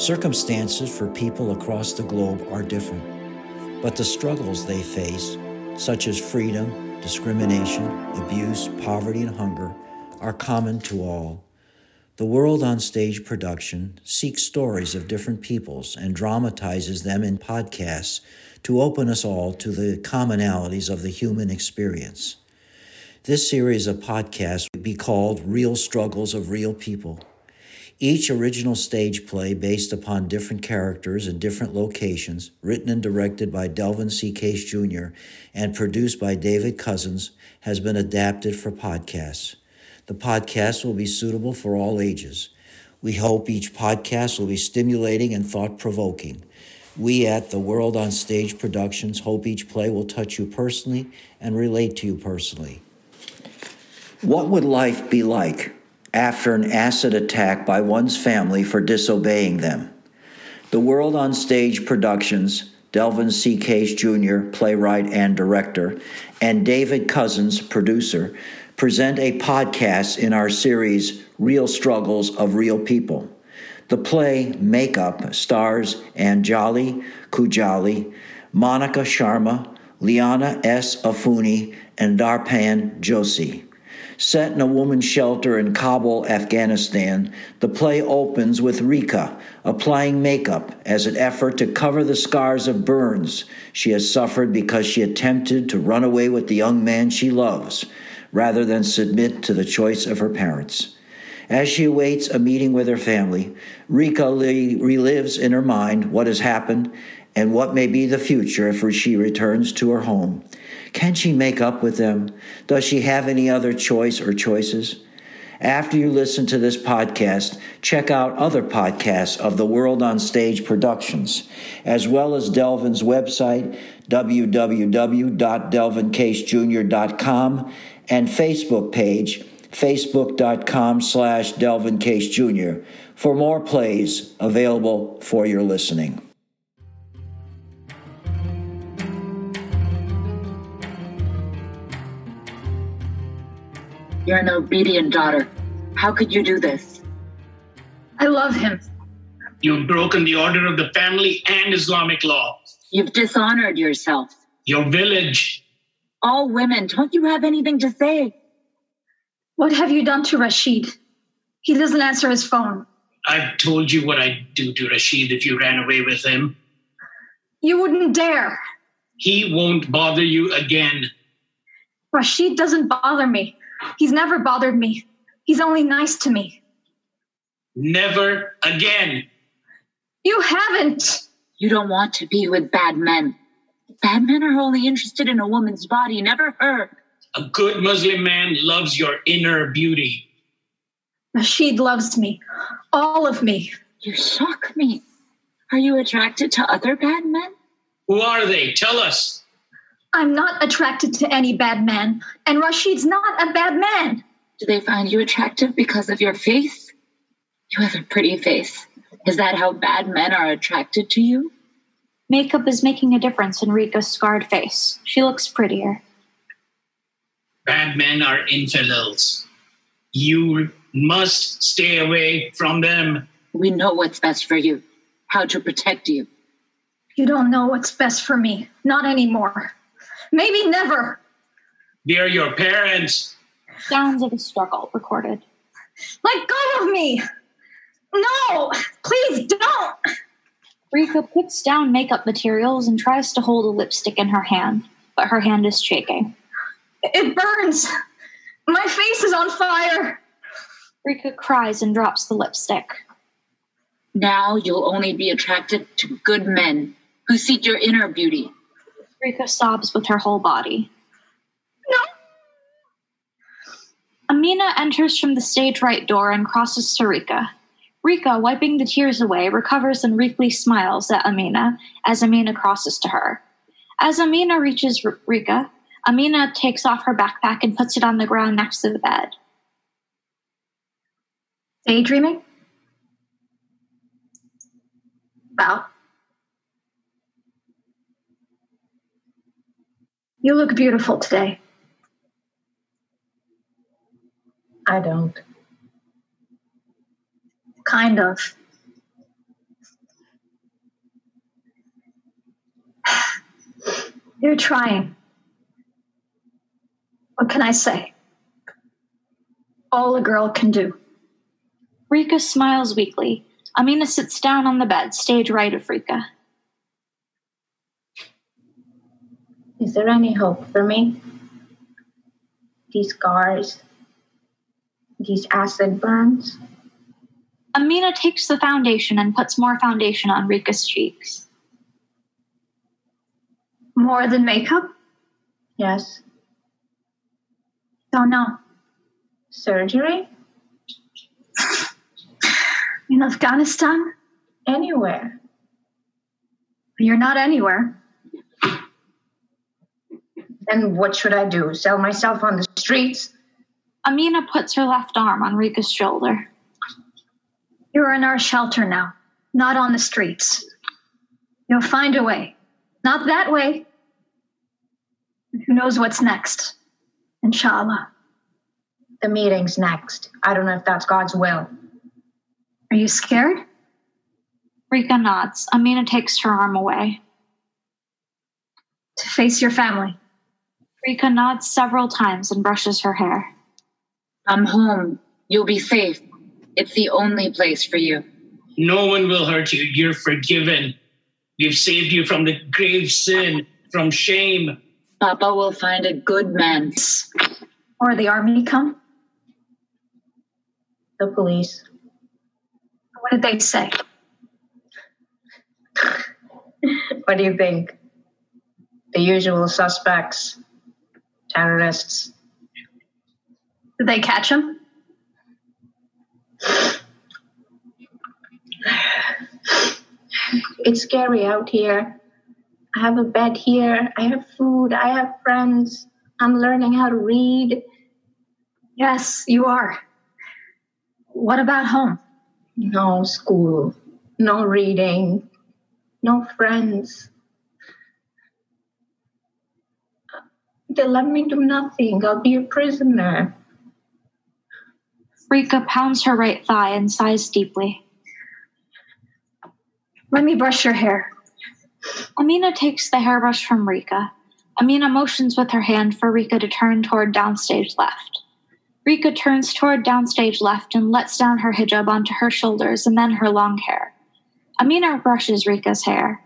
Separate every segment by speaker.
Speaker 1: Circumstances for people across the globe are different, but the struggles they face, such as freedom, discrimination, abuse, poverty, and hunger, are common to all. The World on Stage production seeks stories of different peoples and dramatizes them in podcasts to open us all to the commonalities of the human experience. This series of podcasts would be called Real Struggles of Real People. Each original stage play based upon different characters and different locations, written and directed by Delvyn C. Case Jr. and produced by David Cousins, has been adapted for podcasts. The podcast will be suitable for all ages. We hope each podcast will be stimulating and thought provoking. We at the World on Stage Productions hope each play will touch you personally and relate to you personally. What would life be like after an acid attack by one's family for disobeying them? The World on Stage Productions, Delvyn C. Case Jr., playwright and director, and David Cousins, producer, present a podcast in our series, Real Struggles of Real People. The play Makeup stars Anjali Khujali, Monica Sharma, Liana S. Afuni, and Darpan Joshi. Set in a woman's shelter in Kabul, Afghanistan, the play opens with Rika applying makeup as an effort to cover the scars of burns she has suffered because she attempted to run away with the young man she loves rather than submit to the choice of her parents. As she awaits a meeting with her family, Rika relives in her mind what has happened and what may be the future if she returns to her home. Can she make up with them? Does she have any other choice or choices? After you listen to this podcast, check out other podcasts of the World on Stage Productions, as well as Delvyn's website, www.delvyncasejr.com and Facebook page, facebook.com slash Delvyn Case Jr., for more plays available for your listening.
Speaker 2: You're an obedient daughter. How could you do this?
Speaker 3: I love him.
Speaker 4: You've broken the order of the family and Islamic law.
Speaker 2: You've dishonored yourself.
Speaker 4: Your village
Speaker 2: all women. Don't you have anything to say?
Speaker 3: What have you done to Rashid? He doesn't answer his phone.
Speaker 4: I've told you what I'd do to Rashid if you ran away with him.
Speaker 3: You wouldn't dare.
Speaker 4: He won't bother you again.
Speaker 3: Rashid doesn't bother me. He's never bothered me. He's only nice to me.
Speaker 4: Never again.
Speaker 3: You haven't.
Speaker 2: You don't want to be with bad men. Bad men are only interested in a woman's body, never her.
Speaker 4: A good Muslim man loves your inner beauty.
Speaker 3: Rashid loves me, all of me.
Speaker 2: You shock me. Are you attracted to other bad men?
Speaker 4: Who are they? Tell us.
Speaker 3: I'm not attracted to any bad man, and Rashid's not a bad man.
Speaker 2: Do they find you attractive because of your face? You have a pretty face. Is that how bad men are attracted to you?
Speaker 5: Makeup is making a difference in Rika's scarred face. She looks prettier.
Speaker 4: Bad men are infidels. You must stay away from them.
Speaker 2: We know what's best for you, how to protect you.
Speaker 3: You don't know what's best for me. Not anymore. Maybe never.
Speaker 4: They're your parents.
Speaker 5: Sounds of a struggle recorded.
Speaker 3: Let go of me! No! Please don't!
Speaker 5: Rika puts down makeup materials and tries to hold a lipstick in her hand, but her hand is shaking.
Speaker 3: It burns! My face is on fire!
Speaker 5: Rika cries and drops the lipstick.
Speaker 2: Now you'll only be attracted to good men who seek your inner beauty.
Speaker 5: Rika sobs with her whole body.
Speaker 3: No!
Speaker 5: Amina enters from the stage right door and crosses to Rika. Rika, wiping the tears away, recovers and weakly smiles at Amina as Amina crosses to her. As Amina reaches R- Rika, Amina takes off her backpack and puts it on the ground next to the bed.
Speaker 3: Daydreaming? Well, You look beautiful today.
Speaker 6: I don't.
Speaker 3: Kind of. You're trying. What can I say? All a girl can do.
Speaker 5: Rika smiles weakly. Amina sits down on the bed, stage right of Rika.
Speaker 6: Is there any hope for me? These scars, these acid burns.
Speaker 5: Amina takes the foundation and puts more foundation on Rika's cheeks.
Speaker 3: More than makeup?
Speaker 6: Yes.
Speaker 3: Don't know.
Speaker 6: Surgery?
Speaker 3: In Afghanistan?
Speaker 6: Anywhere.
Speaker 3: You're not anywhere.
Speaker 6: Then what should I do? Sell myself on the streets?
Speaker 5: Amina puts her left arm on Rika's shoulder.
Speaker 3: You're in our shelter now, not on the streets. You'll find a way. Not that way. Who knows what's next? Inshallah.
Speaker 6: The meeting's next. I don't know if that's God's will.
Speaker 3: Are you scared?
Speaker 5: Rika nods. Amina takes her arm away.
Speaker 3: To face your family.
Speaker 5: Rika nods several times and brushes her hair.
Speaker 2: I'm home. You'll be safe. It's the only place for you.
Speaker 4: No one will hurt you. You're forgiven. We've saved you from the grave sin, from shame.
Speaker 2: Papa will find a good man.
Speaker 3: Or the army come?
Speaker 6: The police.
Speaker 3: What did they say?
Speaker 6: What do you think? The usual suspects, terrorists.
Speaker 3: Did they catch him?
Speaker 6: It's scary out here. I have a bed here. I have food. I have friends. I'm learning how to read.
Speaker 3: Yes, you are. What about home?
Speaker 6: No school. No reading. No friends. They let me do nothing. I'll be a prisoner.
Speaker 5: Rika pounds her right thigh and sighs deeply.
Speaker 3: Let me brush your hair.
Speaker 5: Amina takes the hairbrush from Rika. Amina motions with her hand for Rika to turn toward downstage left. Rika turns toward downstage left and lets down her hijab onto her shoulders and then her long hair. Amina brushes Rika's hair.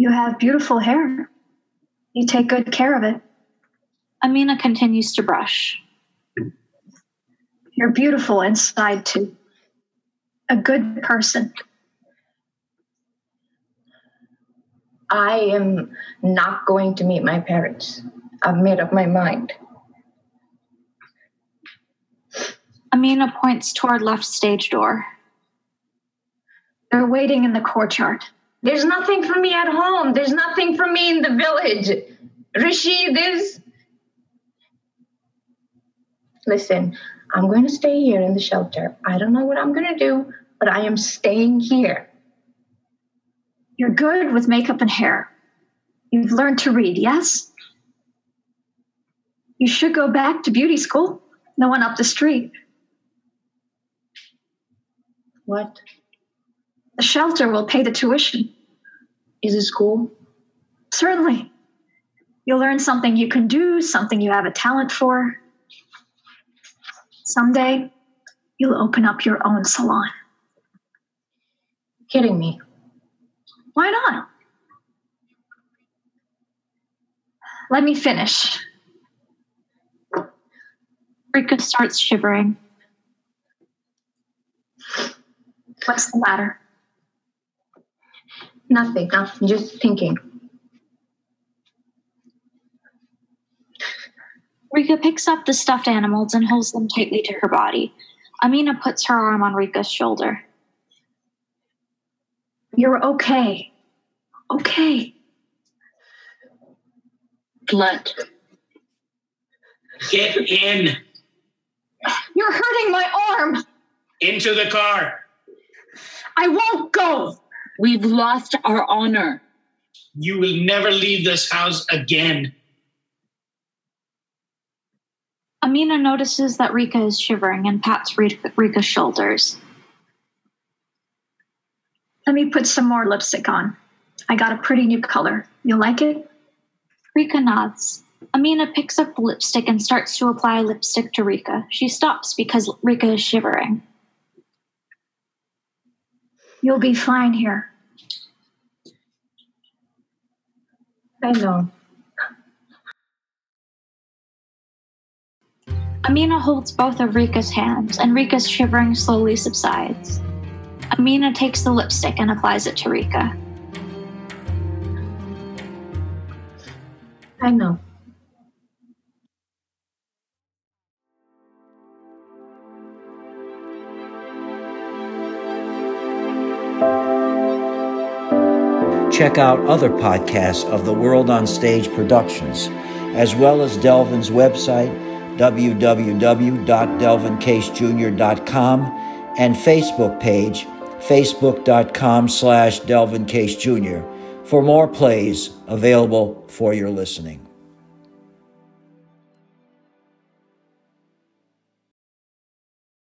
Speaker 3: You have beautiful hair. You take good care of it.
Speaker 5: Amina continues to brush.
Speaker 3: You're beautiful inside, too. A good person.
Speaker 6: I am not going to meet my parents. I've made up my mind.
Speaker 5: Amina points toward left stage door.
Speaker 3: They're waiting in the courtyard.
Speaker 6: There's nothing for me at home. There's nothing for me in the village. Rashid is. Listen, I'm going to stay here in the shelter. I don't know what I'm going to do, but I am staying here.
Speaker 3: You're good with makeup and hair. You've learned to read, yes? You should go back to beauty school. The one up the street.
Speaker 6: What?
Speaker 3: The shelter will pay the tuition.
Speaker 6: Is it school?
Speaker 3: Certainly. You'll learn something you can do, something you have a talent for. Someday, you'll open up your own salon.
Speaker 6: Kidding me.
Speaker 3: Why not? Let me finish.
Speaker 5: Rika starts shivering.
Speaker 3: What's the matter?
Speaker 6: Nothing. Nothing. Just thinking.
Speaker 5: Rika picks up the stuffed animals and holds them tightly to her body. Amina puts her arm on Rika's shoulder.
Speaker 3: You're okay. Okay.
Speaker 2: Slut.
Speaker 4: Get in.
Speaker 3: You're hurting my arm.
Speaker 4: Into the car.
Speaker 3: I won't go.
Speaker 2: We've lost our honor.
Speaker 4: You will never leave this house again.
Speaker 5: Amina notices that Rika is shivering and pats Rika's shoulders.
Speaker 3: Let me put some more lipstick on. I got a pretty new color. You'll like it?
Speaker 5: Rika nods. Amina picks up the lipstick and starts to apply lipstick to Rika. She stops because Rika is shivering.
Speaker 3: You'll be fine here.
Speaker 6: I know.
Speaker 5: Amina holds both of Rika's hands, and Rika's shivering slowly subsides. Amina takes the lipstick and applies it to Rika.
Speaker 6: I know.
Speaker 1: Check out other podcasts of the World on Stage Productions, as well as Delvyn's website, www.delvyncasejr.com, and Facebook page, facebook.com slash delvyncasejr, for more plays available for your listening.